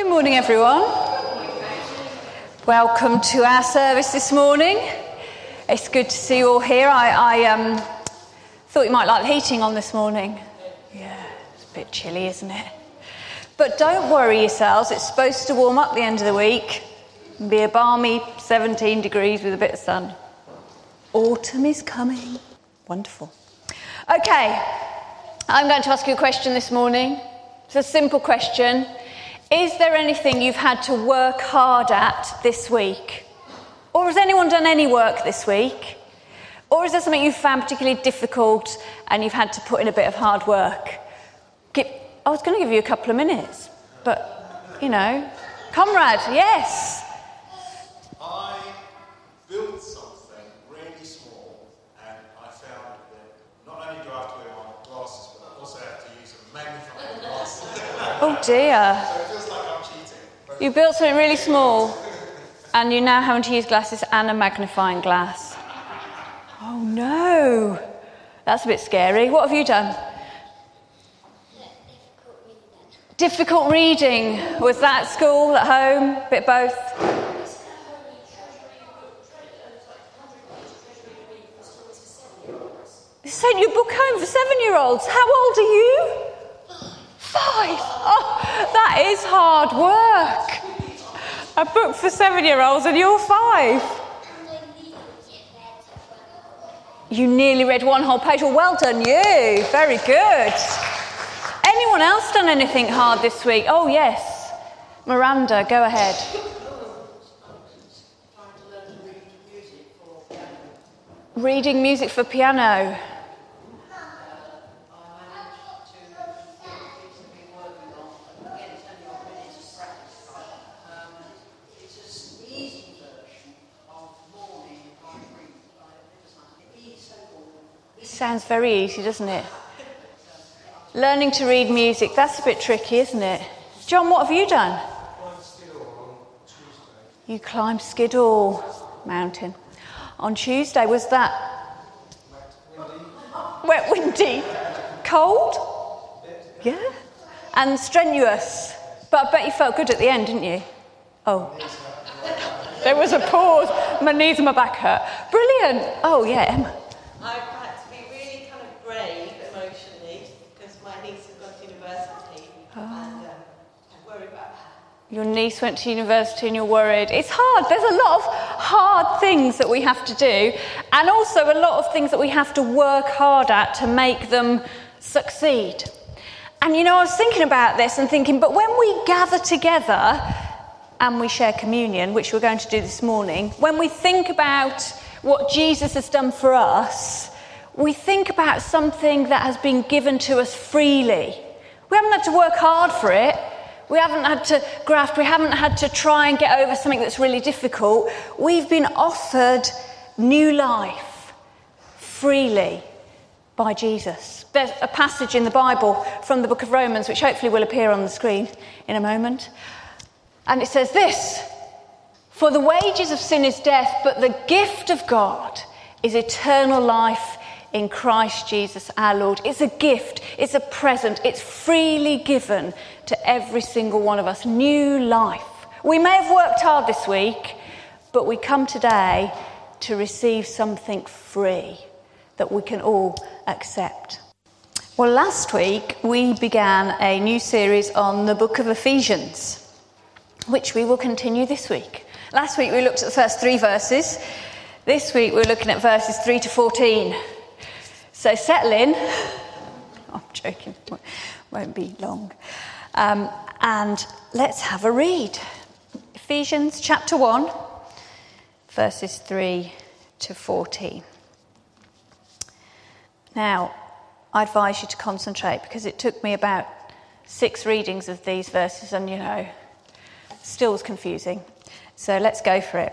Good morning, everyone. Welcome to our service this morning. It's good to see you all here. I, I um, thought you might like the heating on this morning. Yeah, it's a bit chilly, isn't it? But don't worry yourselves, it's supposed to warm up the end of the week and be a balmy 17 degrees with a bit of sun. Autumn is coming. Wonderful. Okay, I'm going to ask you a question this morning. It's a simple question. Is there anything you've had to work hard at this week? Or has anyone done any work this week? Or is there something you found particularly difficult and you've had to put in a bit of hard work? I was going to give you a couple of minutes, but you know, comrade, yes. I built something really small and I found that not only do I have to wear my glasses, but I also have to use a magnifying glass. Oh dear. so it feels like I'm cheating. But You built something really small and you're now having to use glasses and a magnifying glass. Oh no. That's a bit scary. What have you done? Difficult reading. Was that at school, at home? Bit both? You sent your book home for seven year olds. How old are you? Five. Oh, that is hard work. A book for seven year olds and you're five. You nearly read one whole page. Well, well done, you. Very good. Anyone else done anything hard this week? Oh, yes. Miranda, go ahead. Reading music for piano. Sounds very easy, doesn't it? Learning to read music, that's a bit tricky, isn't it? John, what have you done? You climbed Skiddaw Mountain. On Tuesday, was that wet, windy, cold? Yeah. And strenuous. But I bet you felt good at the end, didn't you? Oh. There was a pause. My knees and my back hurt. Brilliant. Oh, yeah, Emma. I've had to be really kind of brave emotionally because my niece has gone to university and um, I worry about her. Your niece went to university and you're worried. It's hard. There's a lot of hard things that we have to do, and also a lot of things that we have to work hard at to make them succeed. And you know, I was thinking about this and thinking, but when we gather together and we share communion, which we're going to do this morning, when we think about what Jesus has done for us, we think about something that has been given to us freely. We haven't had to work hard for it. We haven't had to graft, we haven't had to try and get over something that's really difficult. We've been offered new life freely by Jesus. There's a passage in the Bible from the book of Romans, which hopefully will appear on the screen in a moment. And it says this For the wages of sin is death, but the gift of God is eternal life in Christ Jesus our Lord. It's a gift, it's a present, it's freely given to every single one of us. New life. We may have worked hard this week, but we come today to receive something free that we can all accept. Well, last week we began a new series on the book of Ephesians, which we will continue this week. Last week we looked at the first three verses. This week we're looking at verses 3 to 14. So settle in. I'm joking, won't be long. Um, and let's have a read. Ephesians chapter 1, verses 3 to 14. Now, I advise you to concentrate because it took me about six readings of these verses and, you know, still was confusing. So let's go for it.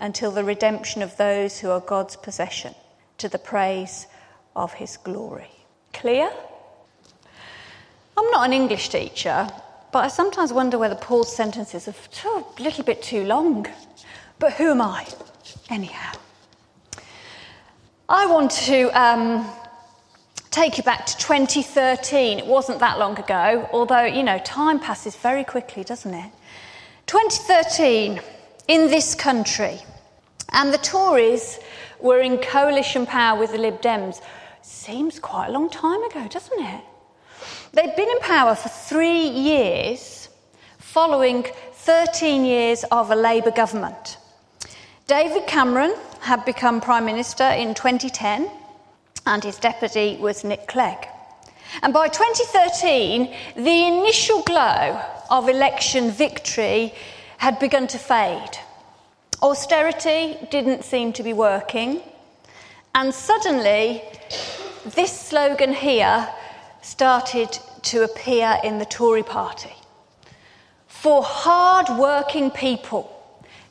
until the redemption of those who are God's possession, to the praise of his glory. Clear? I'm not an English teacher, but I sometimes wonder whether Paul's sentences are a little bit too long. But who am I? Anyhow. I want to um, take you back to 2013. It wasn't that long ago, although, you know, time passes very quickly, doesn't it? 2013, in this country, and the Tories were in coalition power with the Lib Dems. Seems quite a long time ago, doesn't it? They'd been in power for three years following 13 years of a Labour government. David Cameron had become Prime Minister in 2010, and his deputy was Nick Clegg. And by 2013, the initial glow of election victory had begun to fade. Austerity didn't seem to be working, and suddenly, this slogan here started to appear in the Tory party. For hard working people,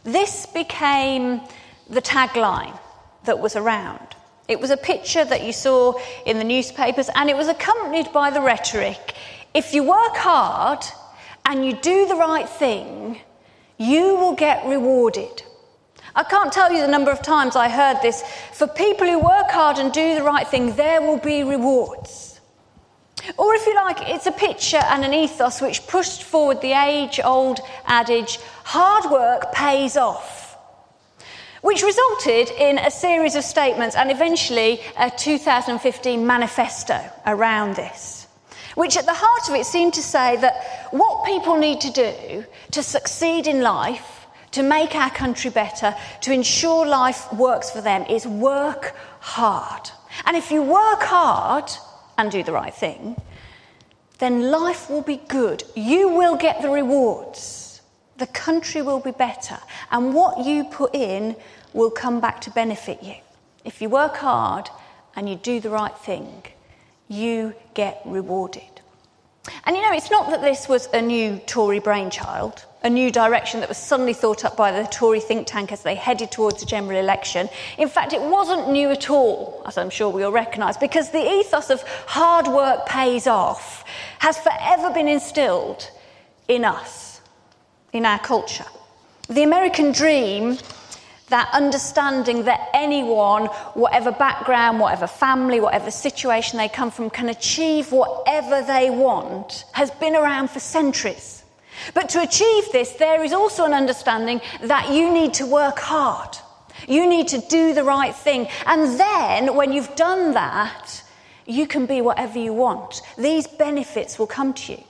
this became the tagline that was around. It was a picture that you saw in the newspapers, and it was accompanied by the rhetoric if you work hard and you do the right thing, you will get rewarded. I can't tell you the number of times I heard this. For people who work hard and do the right thing, there will be rewards. Or, if you like, it's a picture and an ethos which pushed forward the age old adage hard work pays off, which resulted in a series of statements and eventually a 2015 manifesto around this, which at the heart of it seemed to say that what people need to do to succeed in life, to make our country better, to ensure life works for them, is work hard. And if you work hard, and do the right thing, then life will be good. You will get the rewards. The country will be better. And what you put in will come back to benefit you. If you work hard and you do the right thing, you get rewarded. And you know, it's not that this was a new Tory brainchild a new direction that was suddenly thought up by the Tory think tank as they headed towards a general election. In fact, it wasn't new at all, as I'm sure we all recognise, because the ethos of hard work pays off has forever been instilled in us, in our culture. The American dream, that understanding that anyone, whatever background, whatever family, whatever situation they come from, can achieve whatever they want, has been around for centuries. But to achieve this, there is also an understanding that you need to work hard. You need to do the right thing. And then, when you've done that, you can be whatever you want. These benefits will come to you.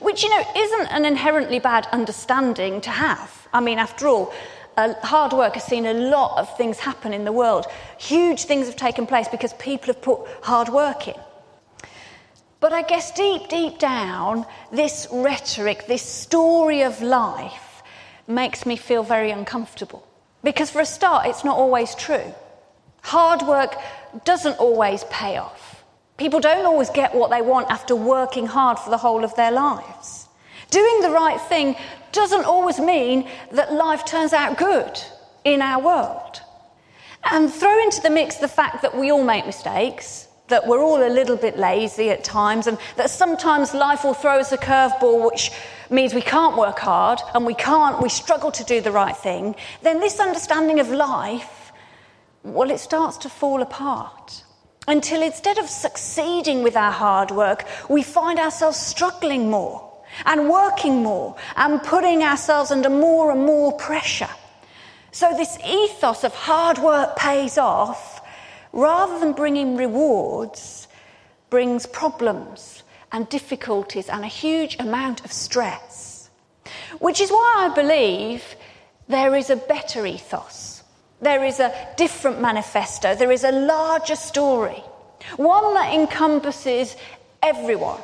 Which, you know, isn't an inherently bad understanding to have. I mean, after all, hard work has seen a lot of things happen in the world. Huge things have taken place because people have put hard work in. But I guess deep, deep down, this rhetoric, this story of life, makes me feel very uncomfortable. Because for a start, it's not always true. Hard work doesn't always pay off. People don't always get what they want after working hard for the whole of their lives. Doing the right thing doesn't always mean that life turns out good in our world. And throw into the mix the fact that we all make mistakes, that we're all a little bit lazy at times, and that sometimes life will throw us a curveball which means we can't work hard and we can't, we struggle to do the right thing, then this understanding of life, well, it starts to fall apart. Until instead of succeeding with our hard work, we find ourselves struggling more and working more and putting ourselves under more and more pressure. So, this ethos of hard work pays off, rather than bringing rewards, brings problems and difficulties and a huge amount of stress. Which is why I believe there is a better ethos. There is a different manifesto. There is a larger story. One that encompasses everyone,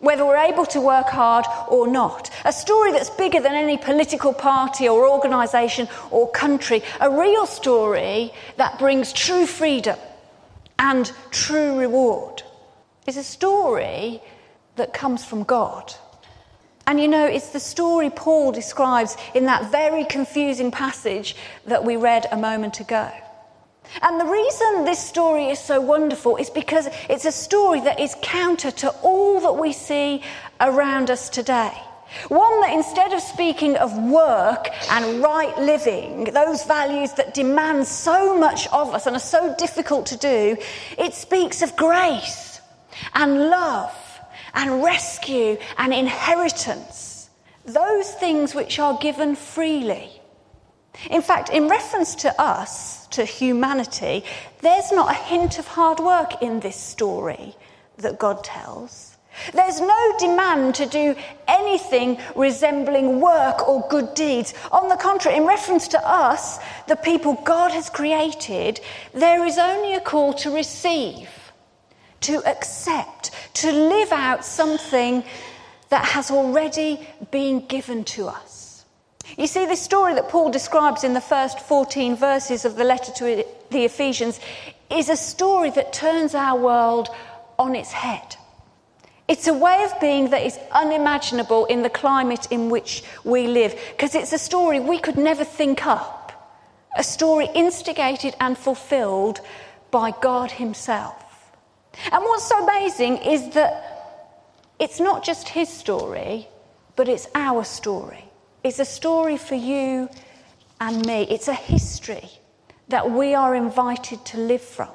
whether we're able to work hard or not. A story that's bigger than any political party or organisation or country. A real story that brings true freedom and true reward. Is a story that comes from God. And you know, it's the story Paul describes in that very confusing passage that we read a moment ago. And the reason this story is so wonderful is because it's a story that is counter to all that we see around us today. One that instead of speaking of work and right living, those values that demand so much of us and are so difficult to do, it speaks of grace and love and rescue and inheritance. Those things which are given freely. In fact, in reference to us, to humanity, there's not a hint of hard work in this story that God tells. There's no demand to do anything resembling work or good deeds. On the contrary, in reference to us, the people God has created, there is only a call to receive, to accept, to live out something that has already been given to us. You see, this story that Paul describes in the first 14 verses of the letter to the Ephesians is a story that turns our world on its head. It's a way of being that is unimaginable in the climate in which we live, because it's a story we could never think up, a story instigated and fulfilled by God Himself. And what's so amazing is that it's not just His story, but it's our story. It's a story for you and me. It's a history that we are invited to live from.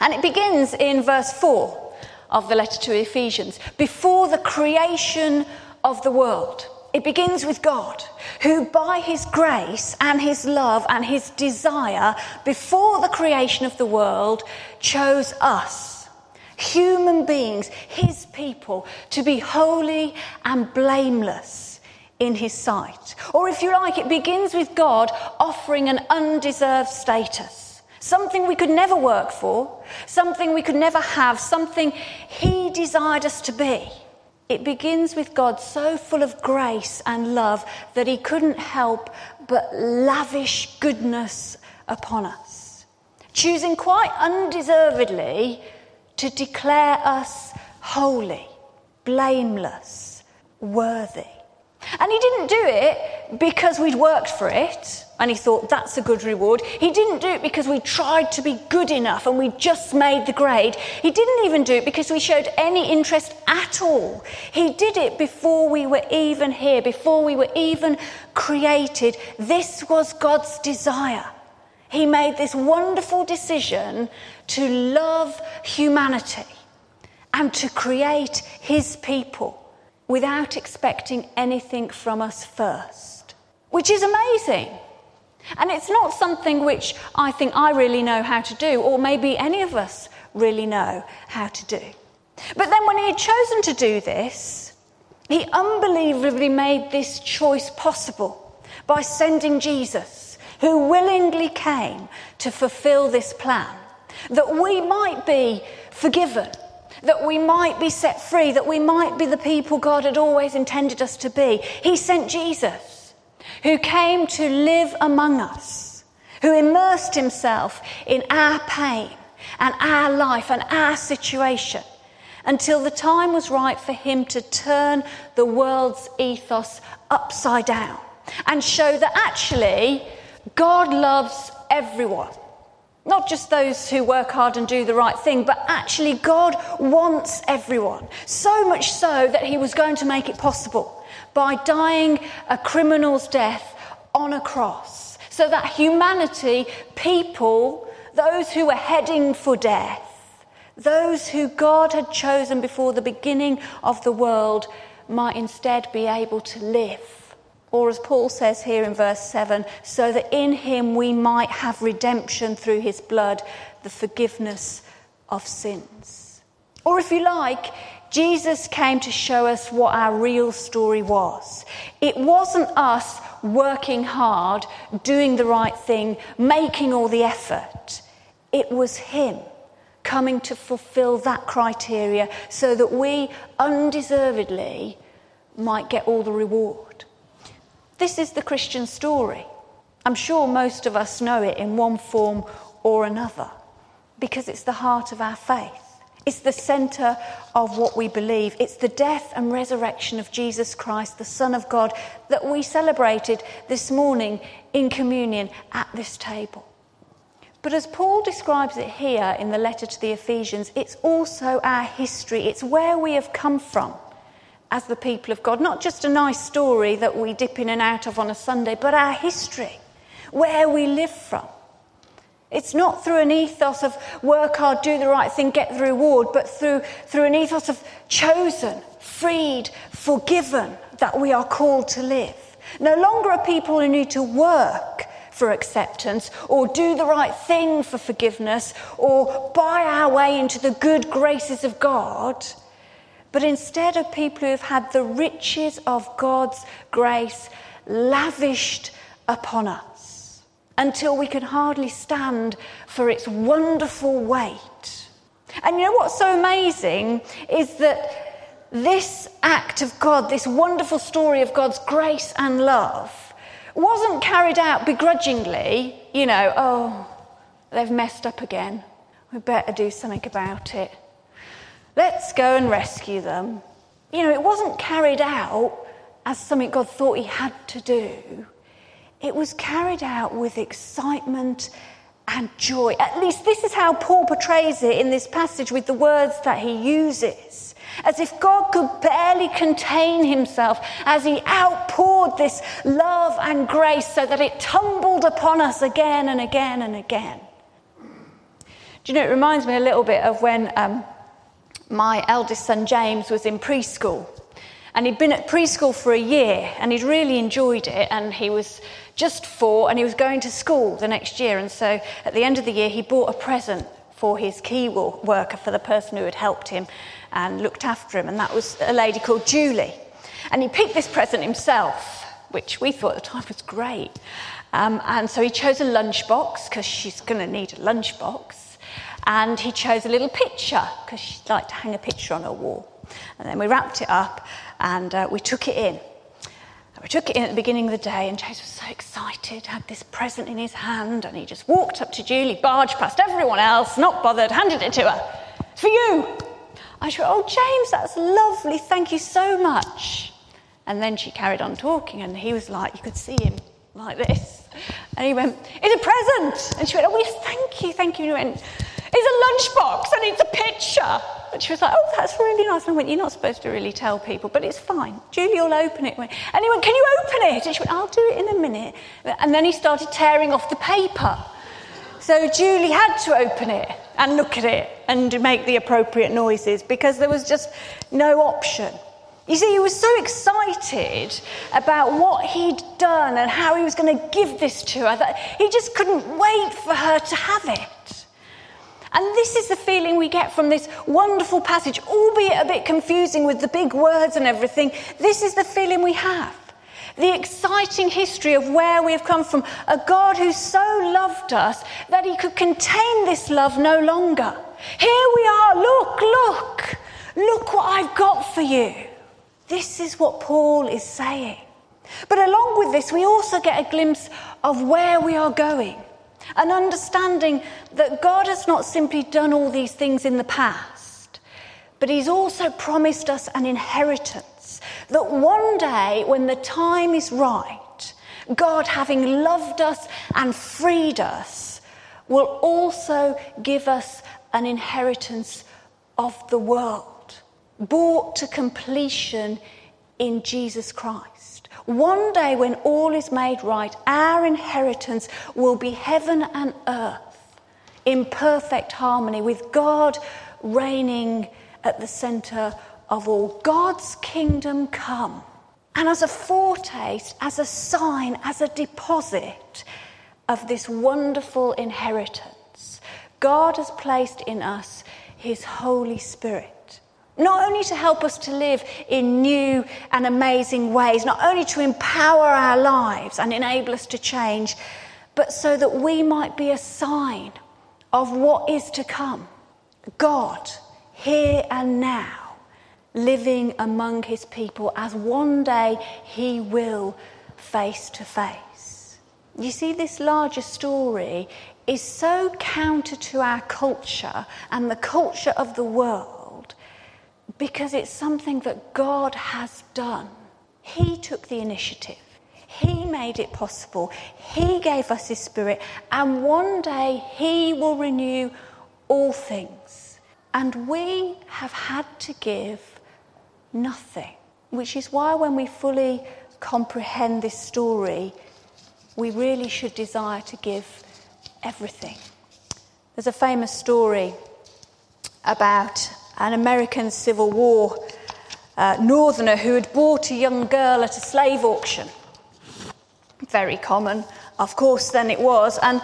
And it begins in verse 4 of the letter to Ephesians. Before the creation of the world, it begins with God, who by his grace and his love and his desire, before the creation of the world, chose us, human beings, his people, to be holy and blameless in his sight. Or if you like, it begins with God offering an undeserved status. Something we could never work for, something we could never have, something he desired us to be. It begins with God so full of grace and love that he couldn't help but lavish goodness upon us, choosing quite undeservedly to declare us holy, blameless, worthy. And he didn't do it because we'd worked for it and he thought that's a good reward. He didn't do it because we tried to be good enough and we just made the grade. He didn't even do it because we showed any interest at all. He did it before we were even here, before we were even created. This was God's desire. He made this wonderful decision to love humanity and to create his people without expecting anything from us first, which is amazing. And it's not something which I think I really know how to do, or maybe any of us really know how to do. But then when he had chosen to do this, he unbelievably made this choice possible by sending Jesus, who willingly came to fulfill this plan, that we might be forgiven that we might be set free, that we might be the people God had always intended us to be. He sent Jesus, who came to live among us, who immersed himself in our pain and our life and our situation until the time was right for him to turn the world's ethos upside down and show that actually God loves everyone. Not just those who work hard and do the right thing, but actually, God wants everyone. So much so that He was going to make it possible by dying a criminal's death on a cross, so that humanity, people, those who were heading for death, those who God had chosen before the beginning of the world, might instead be able to live. Or, as Paul says here in verse 7, so that in him we might have redemption through his blood, the forgiveness of sins. Or, if you like, Jesus came to show us what our real story was. It wasn't us working hard, doing the right thing, making all the effort. It was Him coming to fulfill that criteria so that we undeservedly might get all the reward. This is the Christian story. I'm sure most of us know it in one form or another because it's the heart of our faith. It's the centre of what we believe. It's the death and resurrection of Jesus Christ, the Son of God, that we celebrated this morning in communion at this table. But as Paul describes it here in the letter to the Ephesians, it's also our history. It's where we have come from as the people of God. Not just a nice story that we dip in and out of on a Sunday, but our history, where we live from. It's not through an ethos of work hard, do the right thing, get the reward, but through, through an ethos of chosen, freed, forgiven that we are called to live. No longer are people who need to work for acceptance or do the right thing for forgiveness or buy our way into the good graces of God, but instead of people who have had the riches of God's grace lavished upon us until we can hardly stand for its wonderful weight. And you know what's so amazing is that this act of God, this wonderful story of God's grace and love, wasn't carried out begrudgingly, you know, oh, they've messed up again. We better do something about it. Let's go and rescue them. You know, it wasn't carried out as something God thought he had to do. It was carried out with excitement and joy. At least this is how Paul portrays it in this passage with the words that he uses. As if God could barely contain himself as he outpoured this love and grace so that it tumbled upon us again and again and again. Do you know, it reminds me a little bit of when um, my eldest son James was in preschool. And he'd been at preschool for a year and he'd really enjoyed it. And he was just four, and he was going to school the next year. And so at the end of the year, he bought a present for his key worker, for the person who had helped him and looked after him, and that was a lady called Julie. And he picked this present himself, which we thought at the time was great. Um, and so he chose a lunchbox because she's going to need a lunchbox. And he chose a little picture because she'd like to hang a picture on her wall. And then we wrapped it up and uh, we took it in. We took it in at the beginning of the day, and James was so excited, had this present in his hand, and he just walked up to Julie, barged past everyone else, not bothered, handed it to her. It's for you. I said, Oh, James, that's lovely. Thank you so much. And then she carried on talking, and he was like, You could see him like this. And he went, It's a present. And she went, Oh, yes, thank you, thank you. And he went, It's a lunchbox, and it's a picture. And she was like, Oh, that's really nice. And I went, You're not supposed to really tell people, but it's fine. Julie will open it. Went, Can you open it? And she went, I'll do it in a minute. And then he started tearing off the paper. So Julie had to open it and look at it and make the appropriate noises because there was just no option. You see, he was so excited about what he'd done and how he was going to give this to her that he just couldn't wait for her to have it. And this is the feeling we get from this wonderful passage, albeit a bit confusing with the big words and everything. This is the feeling we have. The exciting history of where we have come from. A God who so loved us that he could contain this love no longer. Here we are. Look, look. Look what I've got for you. This is what Paul is saying. But along with this, we also get a glimpse of where we are going. An understanding that God has not simply done all these things in the past, but He's also promised us an inheritance. That one day, when the time is right, God, having loved us and freed us, will also give us an inheritance of the world, brought to completion in Jesus Christ. One day, when all is made right, our inheritance will be heaven and earth in perfect harmony with God reigning at the centre of all. God's kingdom come. And as a foretaste, as a sign, as a deposit of this wonderful inheritance, God has placed in us His Holy Spirit. Not only to help us to live in new and amazing ways, not only to empower our lives and enable us to change, but so that we might be a sign of what is to come. God, here and now, living among his people as one day he will face to face. You see, this larger story is so counter to our culture and the culture of the world because it's something that God has done. He took the initiative. He made it possible. He gave us His Spirit. And one day He will renew all things. And we have had to give nothing, which is why when we fully comprehend this story, we really should desire to give everything. There's a famous story about an American Civil War uh, northerner who had bought a young girl at a slave auction. Very common, of course, then it was. And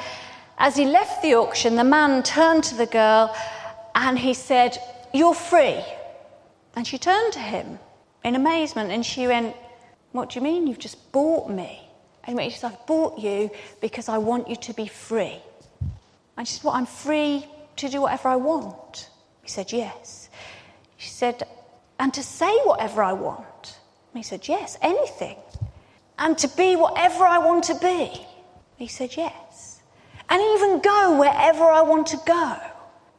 as he left the auction, the man turned to the girl and he said, You're free. And she turned to him in amazement and she went, What do you mean? You've just bought me. And he said, I've bought you because I want you to be free. And she said, Well, I'm free to do whatever I want. He said, Yes. She said, And to say whatever I want? he said, Yes, anything. And to be whatever I want to be? He said, Yes. And even go wherever I want to go?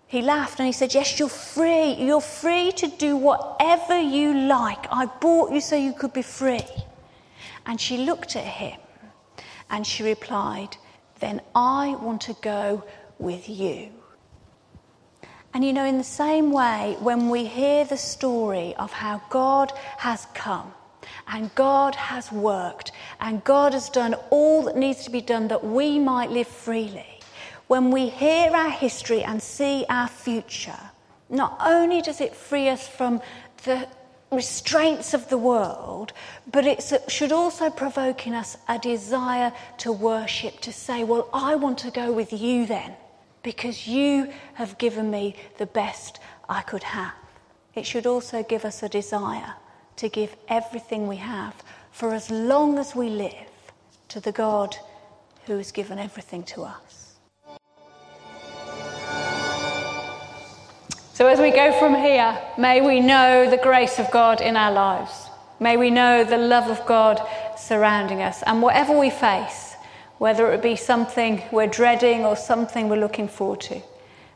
He laughed and he said, Yes, you're free. You're free to do whatever you like. I bought you so you could be free. And she looked at him and she replied, Then I want to go with you. And you know, in the same way, when we hear the story of how God has come and God has worked and God has done all that needs to be done that we might live freely, when we hear our history and see our future, not only does it free us from the restraints of the world, but it should also provoke in us a desire to worship, to say, Well, I want to go with you then because you have given me the best I could have. It should also give us a desire to give everything we have for as long as we live to the God who has given everything to us. So, as we go from here, may we know the grace of God in our lives. May we know the love of God surrounding us. And whatever we face, whether it be something we're dreading or something we're looking forward to.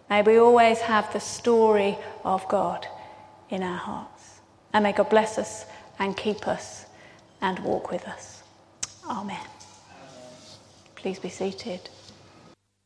May we always have the story of God in our hearts. And may God bless us and keep us and walk with us. Amen. Please be seated.